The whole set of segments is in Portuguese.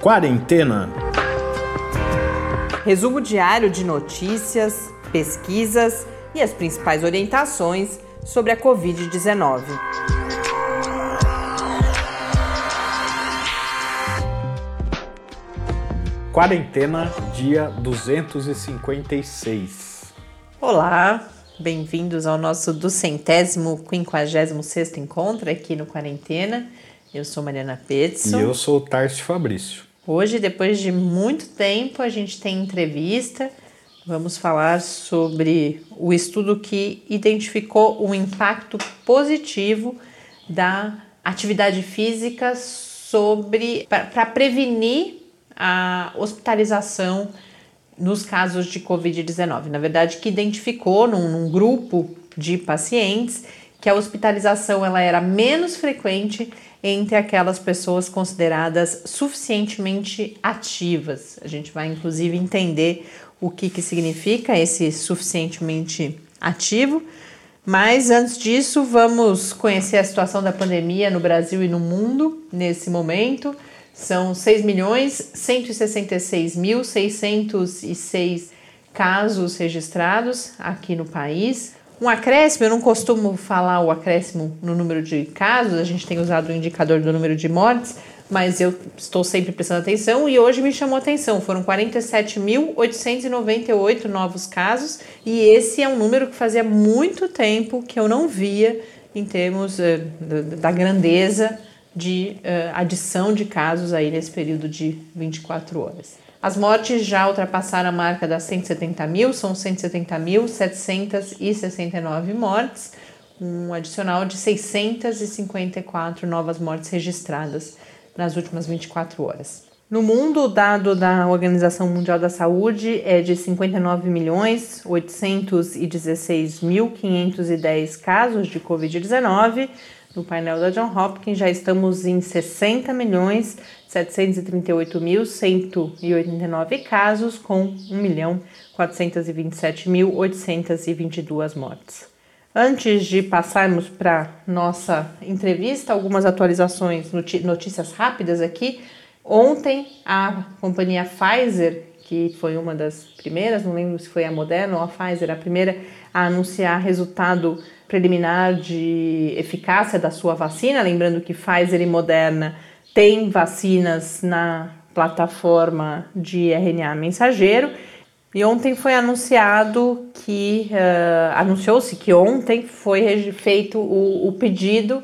Quarentena. Resumo diário de notícias, pesquisas e as principais orientações sobre a Covid-19. Quarentena, dia 256. Olá, bem-vindos ao nosso duzentésimo, quinquagésimo sexto encontro aqui no Quarentena. Eu sou Mariana Petson. E eu sou o Tarso Fabrício. Hoje, depois de muito tempo, a gente tem entrevista. Vamos falar sobre o estudo que identificou um impacto positivo da atividade física sobre para prevenir a hospitalização nos casos de Covid-19. Na verdade, que identificou num, num, grupo de pacientes que a hospitalização ela era menos frequente entre aquelas pessoas consideradas suficientemente ativas. A gente vai inclusive entender o que, que significa esse suficientemente ativo. Mas antes disso, vamos conhecer a situação da pandemia no Brasil e no mundo nesse momento. São 6 milhões 166 mil 606 casos registrados aqui no país. Um acréscimo, eu não costumo falar o acréscimo no número de casos, a gente tem usado o indicador do número de mortes, mas eu estou sempre prestando atenção e hoje me chamou atenção. Foram 47.898 novos casos e esse é um número que fazia muito tempo que eu não via em termos uh, da grandeza de uh, adição de casos aí nesse período de 24 horas. As mortes já ultrapassaram a marca das 170 mil, são 170.769 mortes, um adicional de 654 novas mortes registradas nas últimas 24 horas. No mundo, o dado da Organização Mundial da Saúde é de 59 milhões 816.510 casos de Covid-19. No painel da John Hopkins já estamos em 60 milhões 738.189 casos, com 1.427.822 mortes. Antes de passarmos para nossa entrevista, algumas atualizações, notícias rápidas aqui. Ontem, a companhia Pfizer, que foi uma das primeiras, não lembro se foi a Moderna ou a Pfizer, a primeira a anunciar resultado preliminar de eficácia da sua vacina, lembrando que Pfizer e Moderna têm vacinas na plataforma de RNA mensageiro. E ontem foi anunciado que, uh, anunciou-se que ontem foi feito o, o pedido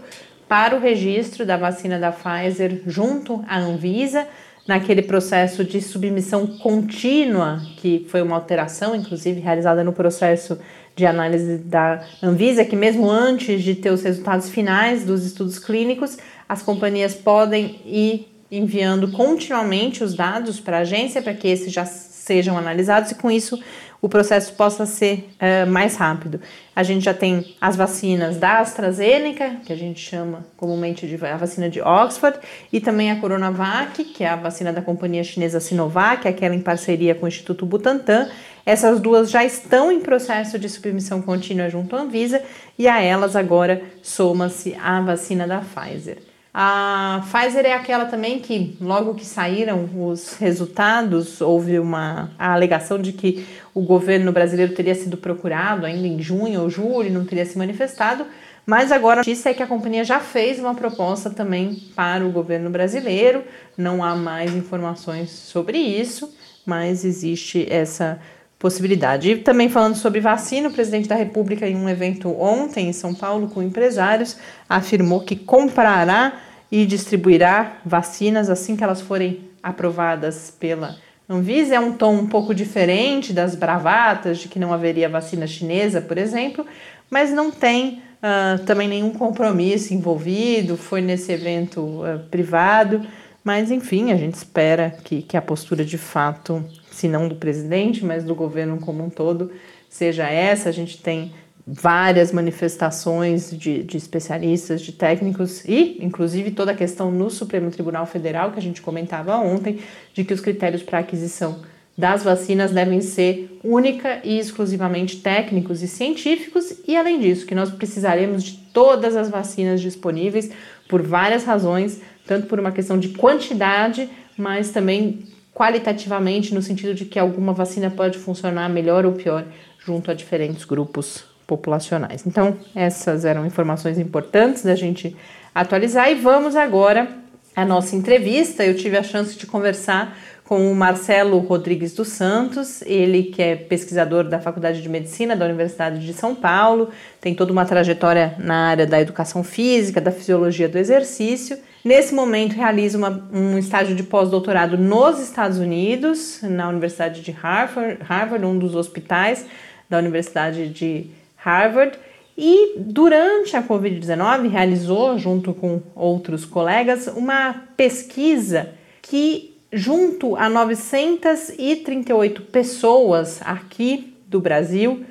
para o registro da vacina da Pfizer junto à Anvisa, naquele processo de submissão contínua, que foi uma alteração, inclusive, realizada no processo de análise da Anvisa, que mesmo antes de ter os resultados finais dos estudos clínicos, as companhias podem ir enviando continuamente os dados para a agência para que esses já sejam analisados e com isso o processo possa ser uh, mais rápido. A gente já tem as vacinas da AstraZeneca, que a gente chama comumente de a vacina de Oxford, e também a Coronavac, que é a vacina da companhia chinesa Sinovac, aquela em parceria com o Instituto Butantan. Essas duas já estão em processo de submissão contínua junto à Anvisa e a elas agora soma-se a vacina da Pfizer. A Pfizer é aquela também que, logo que saíram os resultados, houve uma a alegação de que o governo brasileiro teria sido procurado ainda em junho ou julho, não teria se manifestado. Mas agora a notícia é que a companhia já fez uma proposta também para o governo brasileiro. Não há mais informações sobre isso, mas existe essa possibilidade. E também falando sobre vacina, o presidente da República, em um evento ontem em São Paulo com empresários, afirmou que comprará e distribuirá vacinas assim que elas forem aprovadas pela Anvisa. É um tom um pouco diferente das bravatas de que não haveria vacina chinesa, por exemplo, mas não tem uh, também nenhum compromisso envolvido, foi nesse evento uh, privado. Mas, enfim, a gente espera que, que a postura de fato, se não do presidente, mas do governo como um todo, seja essa. A gente tem várias manifestações de, de, especialistas, de técnicos e, inclusive, toda a questão no Supremo Tribunal Federal, que a gente comentava ontem, de que os critérios para aquisição das vacinas devem ser única e exclusivamente técnicos e científicos, e além disso, que nós precisaremos de todas as vacinas disponíveis por várias razões, tanto por uma questão de quantidade mas também qualitativamente, no sentido de que alguma vacina pode funcionar melhor ou pior junto a diferentes grupos populacionais. Então, essas eram informações importantes da gente atualizar e vamos agora à nossa entrevista. Eu tive a chance de conversar com o Marcelo Rodrigues dos Santos, ele que é pesquisador da Faculdade de Medicina da Universidade de São Paulo, tem toda uma trajetória na área da educação física, da fisiologia do exercício. Nesse momento, realiza uma, um estágio de pós-doutorado nos Estados Unidos, na Universidade de Harvard, Harvard, um dos hospitais da Universidade de Harvard. E durante a Covid-19, realizou, junto com outros colegas, uma pesquisa que junto a 938 pessoas aqui do Brasil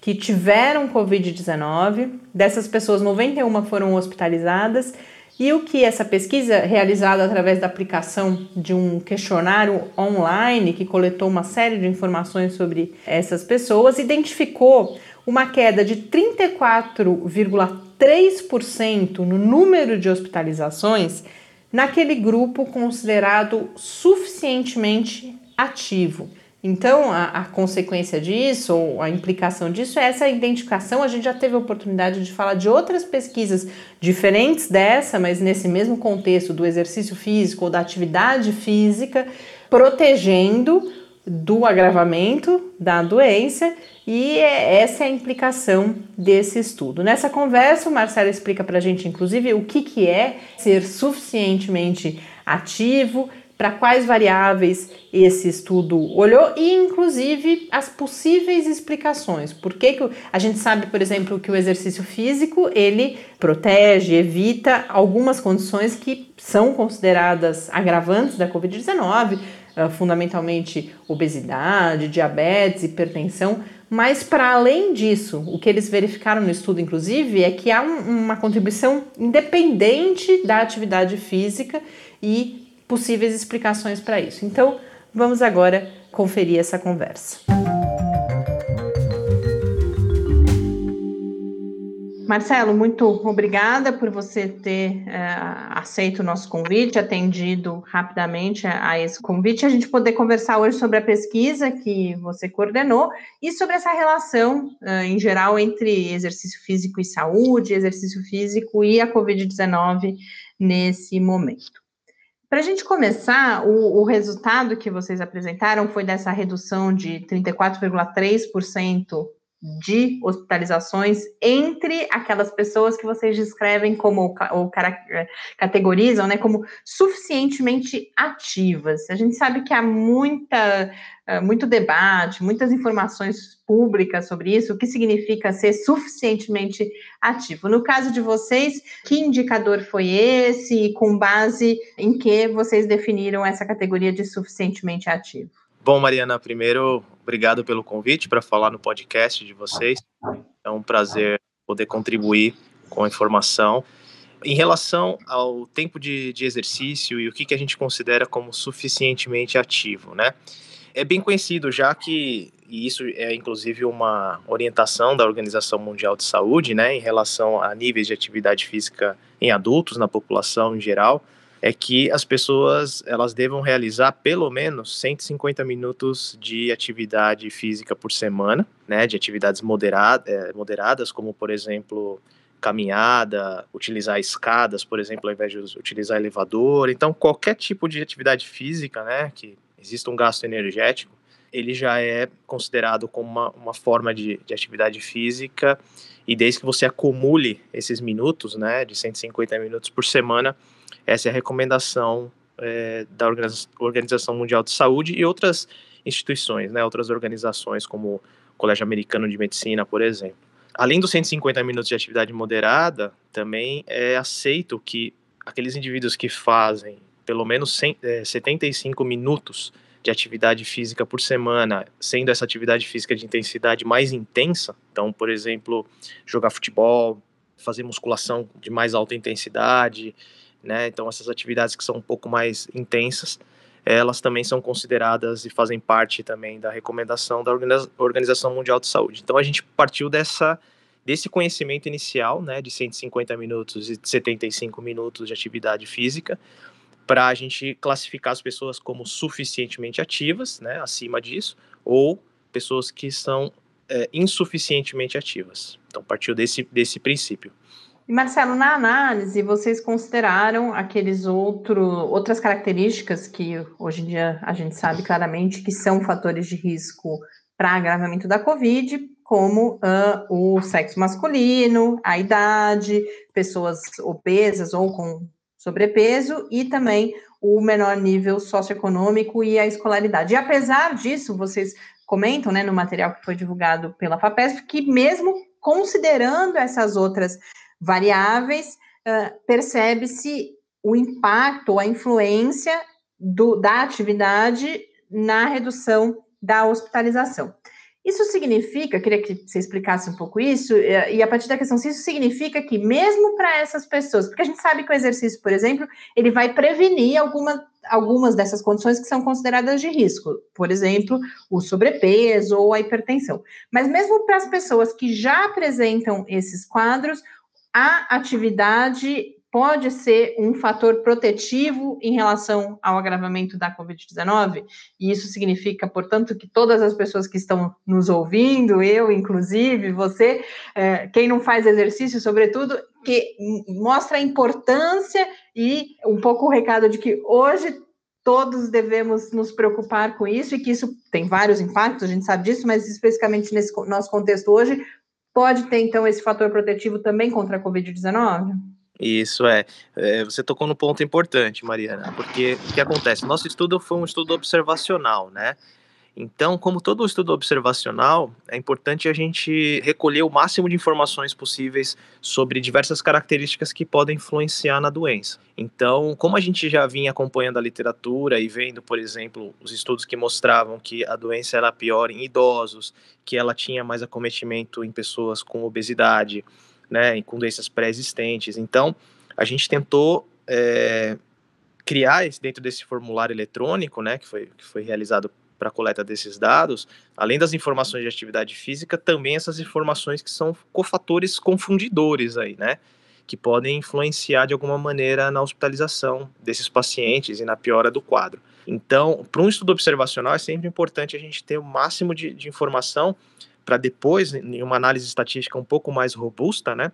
que tiveram Covid-19. Dessas pessoas, 91 foram hospitalizadas. E o que essa pesquisa, realizada através da aplicação de um questionário online que coletou uma série de informações sobre essas pessoas, identificou uma queda de 34,3% no número de hospitalizações naquele grupo considerado suficientemente ativo. Então, a, a, consequência disso, ou a implicação disso, é essa identificação. A gente já teve a oportunidade de falar de outras pesquisas diferentes dessa, mas nesse mesmo contexto do exercício físico ou da atividade física, protegendo do agravamento da doença e é, essa é a implicação desse estudo. Nessa conversa, o Marcelo explica para a gente, inclusive, o que, que é ser suficientemente ativo, para quais variáveis esse estudo olhou e, inclusive, as possíveis explicações. Por que, que a gente sabe, por exemplo, que o exercício físico ele protege, evita algumas condições que são consideradas agravantes da Covid-19, ah, fundamentalmente obesidade, diabetes, hipertensão mas, para além disso, o que eles verificaram no estudo, inclusive, é que há um, uma contribuição independente da atividade física e possíveis explicações para isso. Então, vamos agora conferir essa conversa. Marcelo, muito obrigada por você ter é, aceito o nosso convite, atendido rapidamente a, a, esse convite, a gente poder conversar hoje sobre a pesquisa que você coordenou e sobre essa relação, é, em geral, entre exercício físico e saúde, exercício físico e a Covid-19 nesse momento. Para a gente começar, o, o, resultado que vocês apresentaram foi dessa redução de 34,3% de hospitalizações entre aquelas pessoas que vocês descrevem como ou categorizam, né, como suficientemente ativas. A gente sabe que há muita eh, muito debate, muitas informações públicas sobre isso, o que significa ser suficientemente ativo. No caso de vocês, que indicador foi esse e com base em que vocês definiram essa categoria de suficientemente ativo? Bom, Mariana, primeiro, obrigado pelo convite para falar no podcast de vocês. É um prazer poder contribuir com a informação. Em relação ao tempo de, de exercício e o que, que a gente considera como suficientemente ativo, né? É bem conhecido já que, e isso é inclusive uma orientação da Organização Mundial de Saúde, né, em relação a níveis de atividade física em adultos, na população em geral, é que as pessoas elas devam realizar pelo menos 150 minutos de atividade física por semana, né, de atividades moderada, é, moderadas, como por exemplo caminhada, utilizar escadas, por exemplo, ao invés de utilizar elevador. Então, qualquer tipo de atividade física, né, que exista um gasto energético, ele já é considerado como uma, uma forma de, de atividade física e desde que você acumule esses minutos, né, de 150 minutos por semana, essa é a recomendação é, da Organização Mundial de Saúde e outras instituições, né, outras organizações como o Colégio Americano de Medicina, por exemplo. Além dos 150 minutos de atividade moderada, também é aceito que aqueles indivíduos que fazem pelo menos 100, é, 75 minutos de atividade física por semana, sendo essa atividade física de intensidade mais intensa, então, por exemplo, jogar futebol, fazer musculação de mais alta intensidade, né? Então essas atividades que são um pouco mais intensas, elas também são consideradas e fazem parte também da recomendação da Organização Mundial de Saúde. Então a gente partiu dessa desse conhecimento inicial, né, de 150 minutos e 75 minutos de atividade física, para a gente classificar as pessoas como suficientemente ativas, né, acima disso, ou pessoas que são é, insuficientemente ativas. Então, partiu desse, desse princípio. E Marcelo, na análise, vocês consideraram aqueles outro, outras características que hoje em dia a gente sabe claramente que são fatores de risco para agravamento da Covid, como uh, o sexo masculino, a idade, pessoas obesas ou com sobrepeso e também o menor nível socioeconômico e a escolaridade. E apesar disso, vocês comentam né, no material que foi divulgado pela FAPESP que mesmo considerando essas outras variáveis, uh, percebe-se o impacto, a influência do, da atividade na redução da hospitalização. Isso significa, queria que você explicasse um pouco isso, e a partir da questão, se isso significa que mesmo para essas pessoas, porque a gente sabe que o exercício, por exemplo, ele vai prevenir alguma, algumas dessas condições que são consideradas de risco, por exemplo, o sobrepeso ou a hipertensão. Mas mesmo para as pessoas que já apresentam esses quadros, a atividade pode ser um fator protetivo em relação ao agravamento da Covid-19? E isso significa, portanto, que todas as pessoas que estão nos ouvindo, eu inclusive, você, é, quem não faz exercício, sobretudo, que mostra a importância e um pouco o recado de que hoje todos devemos nos preocupar com isso e que isso tem vários impactos, a gente sabe disso, mas especificamente nesse nosso contexto hoje, pode ter então esse fator protetivo também contra a Covid-19? Isso é. é. Você tocou no ponto importante, Mariana, porque o que acontece? Nosso estudo foi um estudo observacional, né? Então, como todo estudo observacional, é importante a gente recolher o máximo de informações possíveis sobre diversas características que podem influenciar na doença. Então, como a gente já vinha acompanhando a literatura e vendo, por exemplo, os estudos que mostravam que a doença era pior em idosos, que ela tinha mais acometimento em pessoas com obesidade, né, com doenças pré-existentes. Então, a gente tentou é, criar dentro desse formulário eletrônico, né, que foi, que foi realizado para a coleta desses dados, além das informações de atividade física, também essas informações que são cofatores confundidores aí, né, que podem influenciar de alguma maneira na hospitalização desses pacientes e na piora do quadro. Então, para um estudo observacional, é sempre importante a gente ter o máximo de, de informação para depois, em uma análise estatística um pouco mais robusta, né,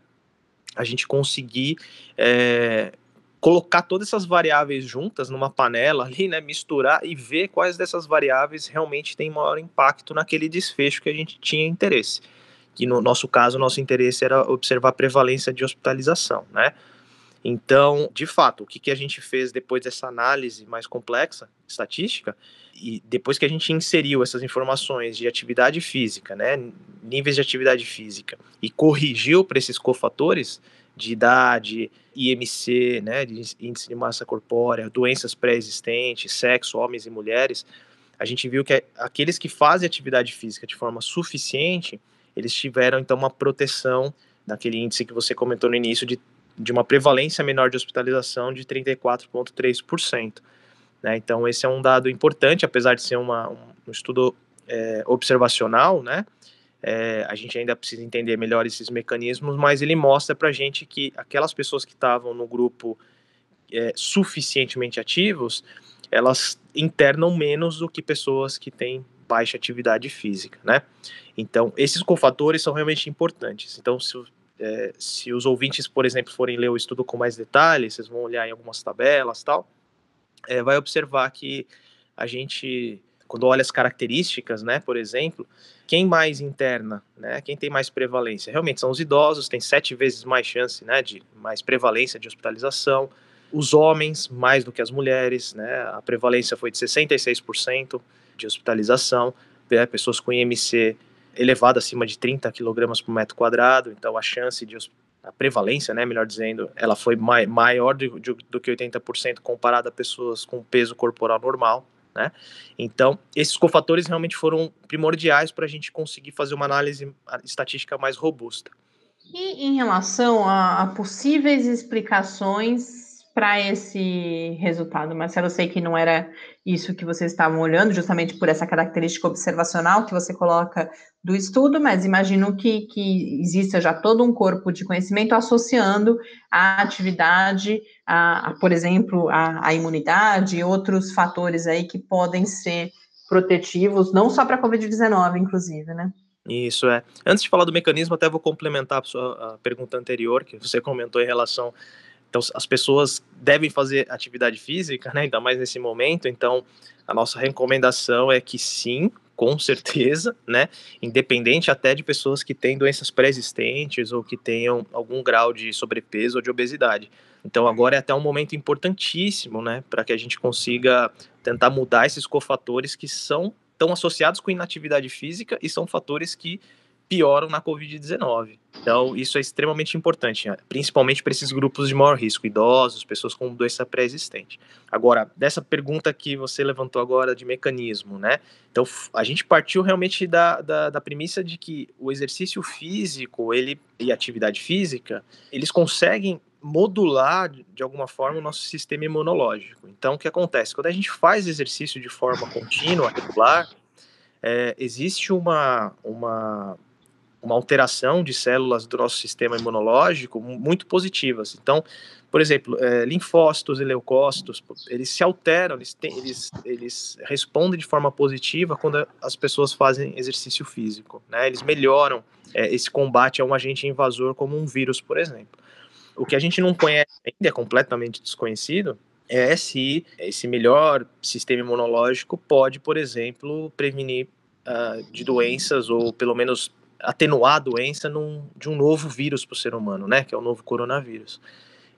a gente conseguir é, colocar todas essas variáveis juntas numa panela ali, né, misturar e ver quais dessas variáveis realmente têm maior impacto naquele desfecho que a gente tinha interesse. Que no nosso caso, nosso interesse era observar a prevalência de hospitalização, né? Então, de fato, o que, que a gente fez depois dessa análise mais complexa, estatística, e depois que a gente inseriu essas informações de atividade física, né, níveis de atividade física, e corrigiu para esses cofatores de idade, IMC, né, de índice de massa corpórea, doenças pré-existentes, sexo, homens e mulheres, a gente viu que aqueles que fazem atividade física de forma suficiente, eles tiveram então uma proteção naquele índice que você comentou no início de de uma prevalência menor de hospitalização de 34,3%. Né? Então, esse é um dado importante, apesar de ser uma, um estudo é, observacional, né? É, a gente ainda precisa entender melhor esses mecanismos, mas ele mostra para a gente que aquelas pessoas que estavam no grupo é, suficientemente ativos, elas internam menos do que pessoas que têm baixa atividade física, né? Então, esses cofatores são realmente importantes. Então, se é, se os ouvintes, por exemplo, forem ler o estudo com mais detalhes, vocês vão olhar em algumas tabelas tal, é, vai observar que a gente, quando olha as características, né, por exemplo, quem mais interna, né, quem tem mais prevalência, realmente são os idosos, tem sete vezes mais chance, né, de mais prevalência de hospitalização, os homens mais do que as mulheres, né, a prevalência foi de 66% de hospitalização, né, pessoas com IMC elevado acima de 30 kg por metro quadrado, então a chance de a prevalência, né, melhor dizendo, ela foi mai, maior do, do, do que 80% comparada a pessoas com peso corporal normal, né? Então, esses cofatores realmente foram primordiais para a gente conseguir fazer uma análise estatística mais robusta. E em relação a, a possíveis explicações para esse resultado? Marcelo, eu sei que não era isso que vocês estavam olhando, justamente por essa característica observacional que você coloca do estudo, mas imagino que, que exista já todo um corpo de conhecimento associando a atividade, a, a por exemplo, a, a imunidade e outros fatores aí que podem ser protetivos, não só para a Covid-19, inclusive, né? Isso é. Antes de falar do mecanismo, até vou complementar a, sua, a pergunta anterior que você comentou em relação. Então, as pessoas devem fazer atividade física, né? Ainda mais nesse momento. Então, a nossa recomendação é que sim, com certeza, né? Independente até de pessoas que têm doenças pré-existentes ou que tenham algum grau de sobrepeso ou de obesidade. Então agora é até um momento importantíssimo, né, para que a gente consiga tentar mudar esses cofatores que são estão associados com inatividade física e são fatores que pioram na Covid-19. Então, isso é extremamente importante, né? principalmente para esses grupos de maior risco, idosos, pessoas com doença pré-existente. Agora, dessa pergunta que você levantou agora de mecanismo, né? Então, a gente partiu realmente da, da, da premissa de que o exercício físico ele, e atividade física, eles conseguem modular de alguma forma o nosso sistema imunológico. Então, o que acontece? Quando a gente faz exercício de forma contínua, regular, é, existe uma, uma, uma alteração de células do nosso sistema imunológico muito positivas. Então, por exemplo, é, linfócitos e leucócitos, eles se alteram, eles, têm, eles, eles respondem de forma positiva quando as pessoas fazem exercício físico. Né? Eles melhoram é, esse combate a um agente invasor como um vírus, por exemplo. O que a gente não conhece ainda, é completamente desconhecido, é se esse melhor sistema imunológico pode, por exemplo, prevenir uh, de doenças ou pelo menos atenuar a doença num, de um novo vírus para o ser humano, né, que é o novo coronavírus.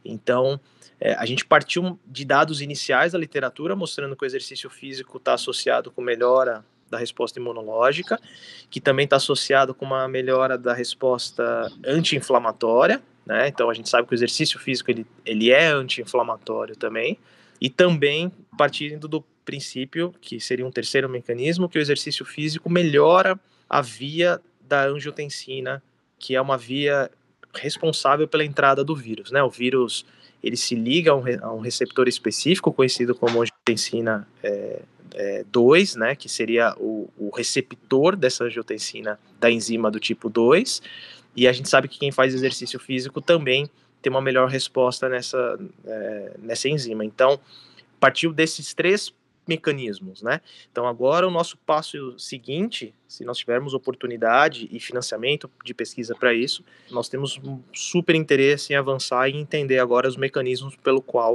Então, é, a gente partiu de dados iniciais da literatura mostrando que o exercício físico está associado com melhora da resposta imunológica, que também está associado com uma melhora da resposta anti-inflamatória, né? Então a gente sabe que o exercício físico ele, ele é anti-inflamatório também, e também partindo do princípio, que seria um terceiro mecanismo, que o exercício físico melhora a via da angiotensina, que é uma via responsável pela entrada do vírus, né? O vírus ele se liga a um, a um receptor específico conhecido como angiotensina é, é, 2, né, que seria o, o, receptor dessa angiotensina da enzima do tipo 2, e a gente sabe que quem faz exercício físico também tem uma melhor resposta nessa, é, nessa enzima. Então, partiu desses três mecanismos, né? Então, agora o nosso passo seguinte, se nós tivermos oportunidade e financiamento de pesquisa para isso, nós temos um super interesse em avançar e entender agora os mecanismos pelo qual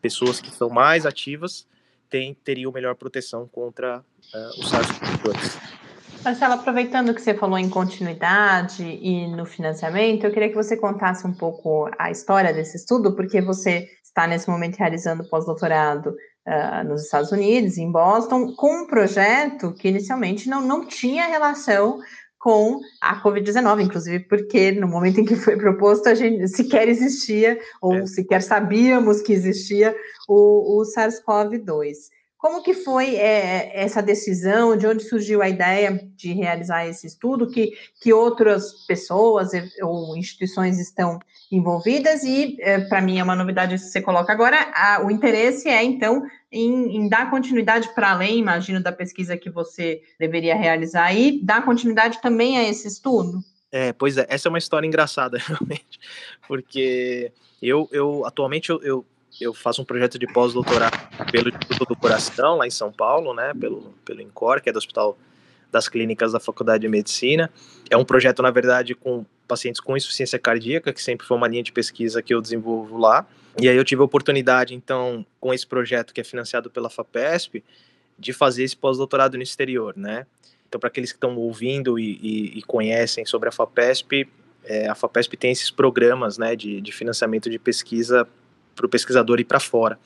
pessoas que são mais ativas tem, teriam melhor proteção contra uh, os SARS-CoV-2. Marcelo, aproveitando que você falou em continuidade e no financiamento, eu queria que você contasse um pouco a história desse estudo, porque você está nesse momento realizando pós-doutorado uh, nos Estados Unidos, em Boston, com um projeto que inicialmente não, não tinha relação com a Covid-19, inclusive porque no momento em que foi proposto, a gente sequer existia, ou é. sequer sabíamos que existia o, o SARS-CoV-2. Como que foi é, essa decisão? De onde surgiu a ideia de realizar esse estudo? Que, que outras pessoas ou instituições estão envolvidas? E, é, para mim, é uma novidade que você coloca agora. A, o interesse é, então, em, em dar continuidade para além, imagino, da pesquisa que você deveria realizar e dar continuidade também a esse estudo? É, pois é, essa é uma história engraçada, realmente, porque eu, eu atualmente eu, eu eu faço um projeto de pós-doutorado pelo Instituto do Coração, lá em São Paulo, né, pelo, pelo INCOR, que é do Hospital das Clínicas da Faculdade de Medicina. É um projeto, na verdade, com pacientes com insuficiência cardíaca, que sempre foi uma linha de pesquisa que eu desenvolvo lá. E aí eu tive a oportunidade, então, com esse projeto que é financiado pela FAPESP, de fazer esse pós-doutorado no exterior, né? Então, para aqueles que estão ouvindo e, e, e, conhecem sobre a FAPESP, é, a FAPESP tem esses programas, né, de, de financiamento de pesquisa para o pesquisador ir para fora.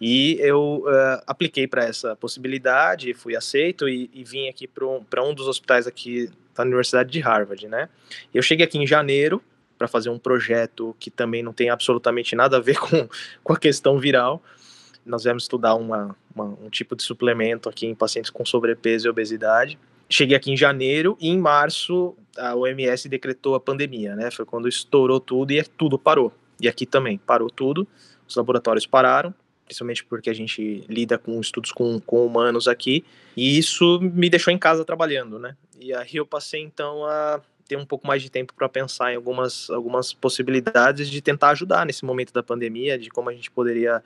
E eu uh, apliquei para essa possibilidade, fui aceito e, e vim aqui para um, um dos hospitais aqui da Universidade de Harvard, né? Eu cheguei aqui em janeiro para fazer um projeto que também não tem absolutamente nada a ver com, com a questão viral. Nós viemos estudar uma, uma, um tipo de suplemento aqui em pacientes com sobrepeso e obesidade. Cheguei aqui em janeiro e em março a OMS decretou a pandemia, né? Foi quando estourou tudo e tudo parou. E aqui também parou tudo. os laboratórios pararam, principalmente porque a gente lida com estudos com, com humanos aqui, e isso me deixou em casa trabalhando, né? E aí eu passei então a ter um pouco mais de tempo para pensar em algumas, algumas possibilidades de tentar ajudar nesse momento da pandemia, de como a gente poderia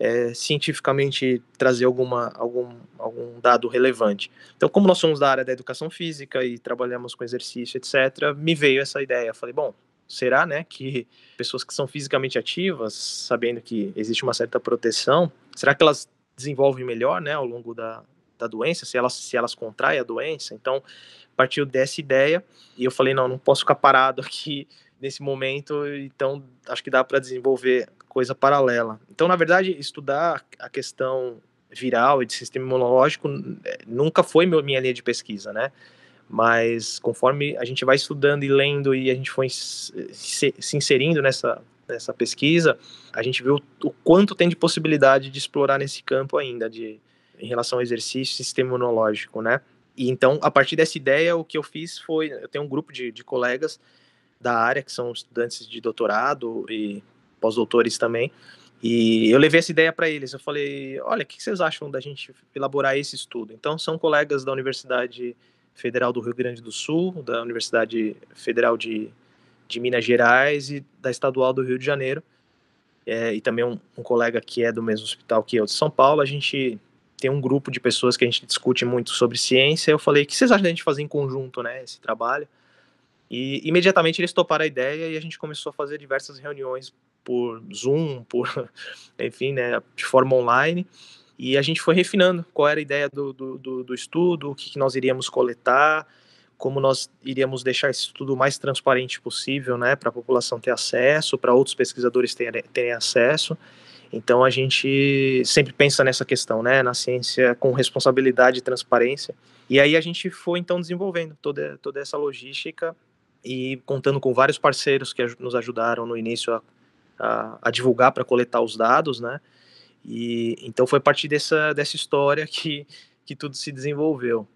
é, cientificamente trazer alguma, algum, algum dado relevante. Então, como nós somos da área da educação física e trabalhamos com exercício, etc., me veio essa ideia. Falei, bom, será, né, que pessoas que são fisicamente ativas, sabendo que existe uma certa proteção, será que elas desenvolvem melhor, né, ao longo da, da doença, se elas, se elas contraem a doença? Então, partiu dessa ideia e eu falei, não, não posso ficar parado aqui nesse momento, então acho que dá para desenvolver coisa paralela. Então, na verdade, estudar a questão viral e de sistema imunológico eh, nunca foi minha linha de pesquisa, né? Mas conforme a gente vai estudando e lendo e a gente foi se, inserindo nessa, nessa pesquisa, a gente viu o quanto tem de possibilidade de explorar nesse campo ainda, de, em relação ao exercício sistema imunológico, né? E então, a partir dessa ideia, o que eu fiz foi, eu tenho um grupo de, de colegas da área que são estudantes de doutorado e pós-doutores também, e eu levei essa ideia para eles. Eu falei: olha, o que vocês acham da gente elaborar esse estudo? Então, são colegas da Universidade Federal do Rio Grande do Sul, da Universidade Federal de, de Minas Gerais e da Estadual do Rio de Janeiro. É, e também um, um, colega que é do mesmo hospital que eu, de São Paulo. A gente tem um grupo de pessoas que a gente discute muito sobre ciência. Eu falei: o que vocês acham da gente fazer em conjunto né, esse trabalho? E imediatamente eles toparam a ideia e a gente começou a fazer diversas reuniões por Zoom, por, enfim, né, de forma online. E a gente foi refinando qual era a ideia do, do, do, do estudo, o que, que, nós iríamos coletar, como nós iríamos deixar esse estudo o mais transparente possível, né, para a população ter acesso, para outros pesquisadores terem, terem acesso. Então a gente sempre pensa nessa questão, né, na ciência com responsabilidade e transparência. E aí a gente foi então desenvolvendo toda, toda essa logística e contando com vários parceiros que nos ajudaram no início a, a, a divulgar para coletar os dados, né? E então foi a partir dessa, dessa história que, que tudo se desenvolveu.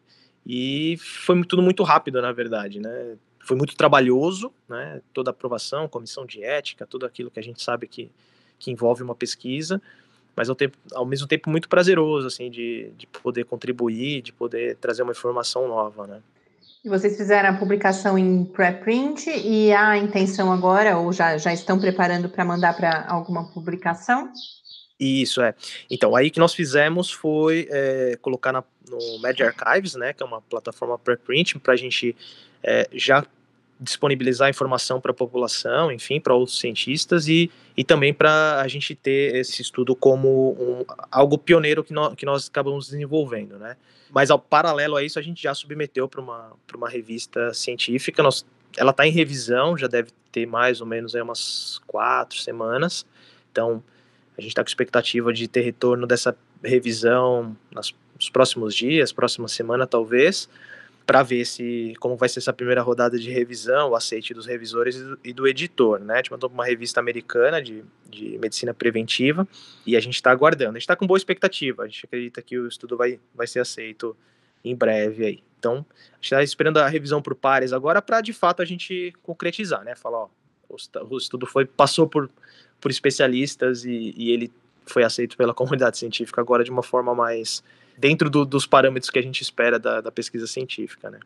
E foi tudo muito rápido, na verdade, né? Foi muito trabalhoso, né? Toda a aprovação, comissão de ética, tudo aquilo que a gente sabe que, que envolve uma pesquisa, mas ao, tempo, ao mesmo tempo muito prazeroso, assim, de, de poder contribuir, de poder trazer uma informação nova, né? Vocês fizeram a publicação em pré-print e a intenção agora, ou já, já estão preparando para mandar para alguma publicação? Isso, é. Então, aí que nós fizemos foi é, colocar na, no Media Archives, né, que é uma plataforma pré-print, para a gente é, já disponibilizar informação para a população, enfim, para outros cientistas e, e também para a gente ter esse estudo como um, algo pioneiro que nós, que nós acabamos desenvolvendo, né? Mas ao paralelo a isso a gente já submeteu para uma, uma revista científica, nós, ela está em revisão, já deve ter mais ou menos aí umas quatro semanas, então a gente está com expectativa de ter retorno dessa revisão nas, nos próximos dias, próxima semana talvez, para ver se como vai ser essa primeira rodada de revisão, o aceite dos revisores e do, e do editor, né? A gente mandou uma revista americana de, de medicina preventiva e a gente está aguardando. A gente está com boa expectativa. A gente acredita que o estudo vai, vai ser aceito em breve aí. Então, a gente está esperando a revisão por pares agora para de fato a gente concretizar, né? Falar, ó, o estudo foi passou por, por especialistas e, e ele foi aceito pela comunidade científica agora de uma forma mais dentro do, dos parâmetros que a gente espera da, da pesquisa científica, né?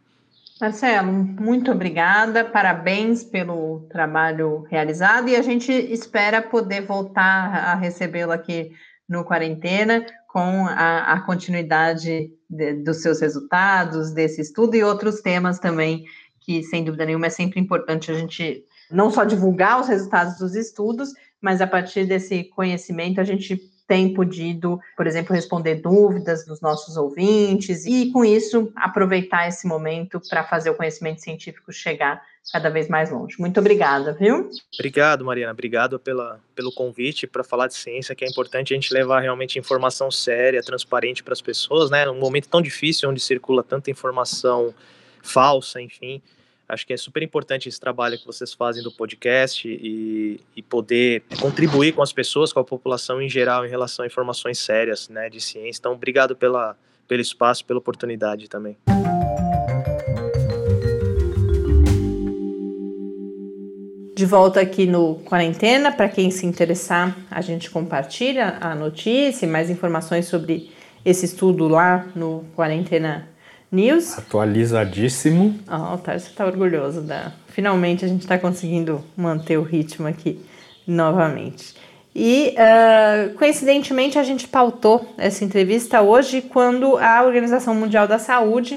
Marcelo, muito obrigada, parabéns pelo trabalho realizado e a gente espera poder voltar a recebê-lo aqui no Quarentena com a, a continuidade de, dos seus resultados, desse estudo e outros temas também, que sem dúvida nenhuma é sempre importante a gente não só divulgar os resultados dos estudos, mas a partir desse conhecimento a gente tem podido, por exemplo, responder dúvidas dos nossos ouvintes e, com isso, aproveitar esse momento para fazer o conhecimento científico chegar cada vez mais longe. Muito obrigada, viu? Obrigado, Mariana. Obrigado pela, pelo convite para falar de ciência, que é importante a gente levar realmente informação séria, transparente para as pessoas, né? Num momento tão difícil, onde circula tanta informação falsa, enfim Acho que é super importante esse trabalho que vocês fazem do podcast e, e poder contribuir com as pessoas, com a população em geral, em relação a informações sérias né, de ciência. Então, obrigado pela, pelo espaço, pela oportunidade também. de volta aqui no Quarentena. Para quem se interessar, a gente compartilha a notícia e mais informações sobre esse estudo lá no Quarentena News. Atualizadíssimo. Oh, o Tarso está orgulhoso da. Finalmente a gente está conseguindo manter o ritmo aqui novamente. E uh, coincidentemente a gente pautou essa entrevista hoje quando a Organização Mundial da Saúde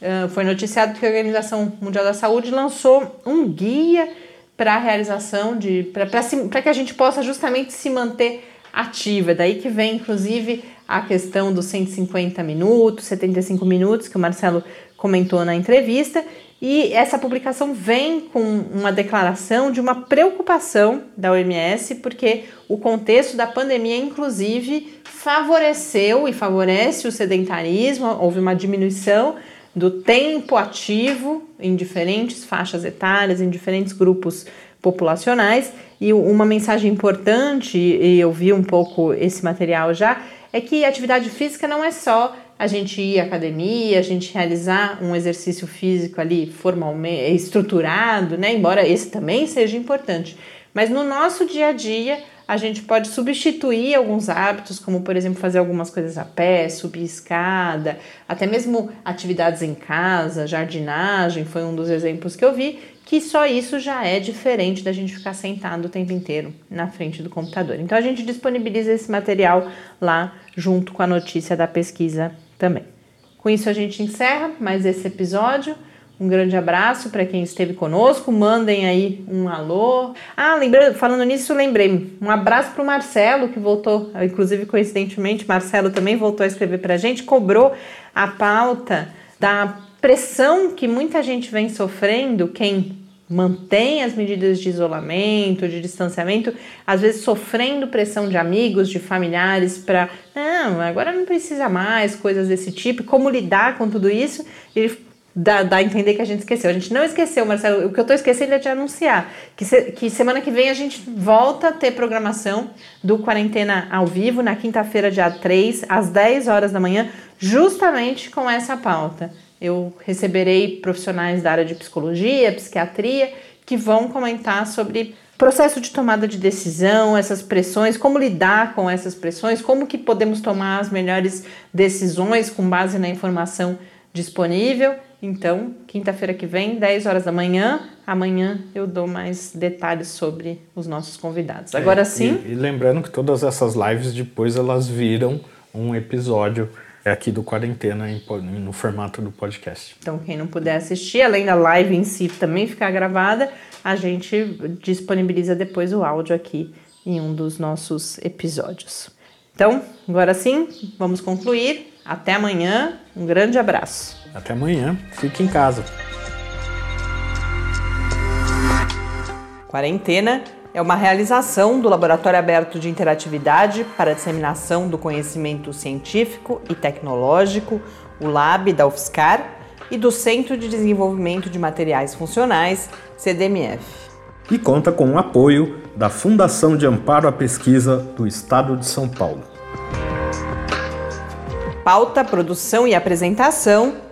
uh, foi noticiado que a Organização Mundial da Saúde lançou um guia para a realização de. para que a gente possa justamente se manter ativa. Daí que vem, inclusive, a questão dos 150 minutos, 75 minutos, que o Marcelo comentou na entrevista. E essa publicação vem com uma declaração de uma preocupação da OMS, porque o contexto da pandemia, inclusive, favoreceu e favorece o sedentarismo, houve uma diminuição do tempo ativo em diferentes faixas etárias, em diferentes grupos populacionais. E uma mensagem importante, e eu vi um pouco esse material já, é que atividade física não é só a gente ir à academia, a gente realizar um exercício físico ali formalmente estruturado, né? Embora esse também seja importante. Mas no nosso dia a dia, a gente pode substituir alguns hábitos, como por exemplo fazer algumas coisas a pé, subir escada, até mesmo atividades em casa, jardinagem, foi um dos exemplos que eu vi, que só isso já é diferente da gente ficar sentado o tempo inteiro na frente do computador. Então a gente disponibiliza esse material lá junto com a notícia da pesquisa também. Com isso a gente encerra mais esse episódio. Um grande abraço para quem esteve conosco. Mandem aí um alô. Ah, lembrando, falando nisso, lembrei. Um abraço para o Marcelo, que voltou, inclusive coincidentemente, Marcelo também voltou a escrever para a gente, cobrou a pauta da pressão que muita gente vem sofrendo, quem mantém as medidas de isolamento, de distanciamento, às vezes sofrendo pressão de amigos, de familiares para, não, agora não precisa mais, coisas desse tipo, como lidar com tudo isso. Ele dá, dá a entender que a gente esqueceu. A gente não esqueceu, Marcelo. O que eu estou esquecendo é de anunciar que, se, que semana que vem a gente volta a ter programação do Quarentena ao vivo, na quinta-feira, dia 3, às 10 horas da manhã, justamente com essa pauta. Eu receberei profissionais da área de psicologia, psiquiatria, que vão comentar sobre processo de tomada de decisão, essas pressões, como lidar com essas pressões, como que podemos tomar as melhores decisões com base na informação disponível então, quinta-feira que vem, 10 horas da manhã, amanhã eu dou mais detalhes sobre os nossos convidados. Agora é, sim. E, e, lembrando que todas essas lives depois elas viram um episódio aqui do Quarentena em, no formato do podcast. Então, quem não puder assistir, além da live em si também ficar gravada, a gente disponibiliza depois o áudio aqui em um dos nossos episódios. Então, agora sim, vamos concluir. Até amanhã. Um grande abraço. Até amanhã. Fique em casa. Quarentena é uma realização do Laboratório Aberto de Interatividade para a Disseminação do Conhecimento Científico e Tecnológico, o LAB da UFSCar, e do Centro de Desenvolvimento de Materiais Funcionais, CDMF. E conta com o apoio da Fundação de Amparo à Pesquisa do Estado de São Paulo. Pauta, produção e apresentação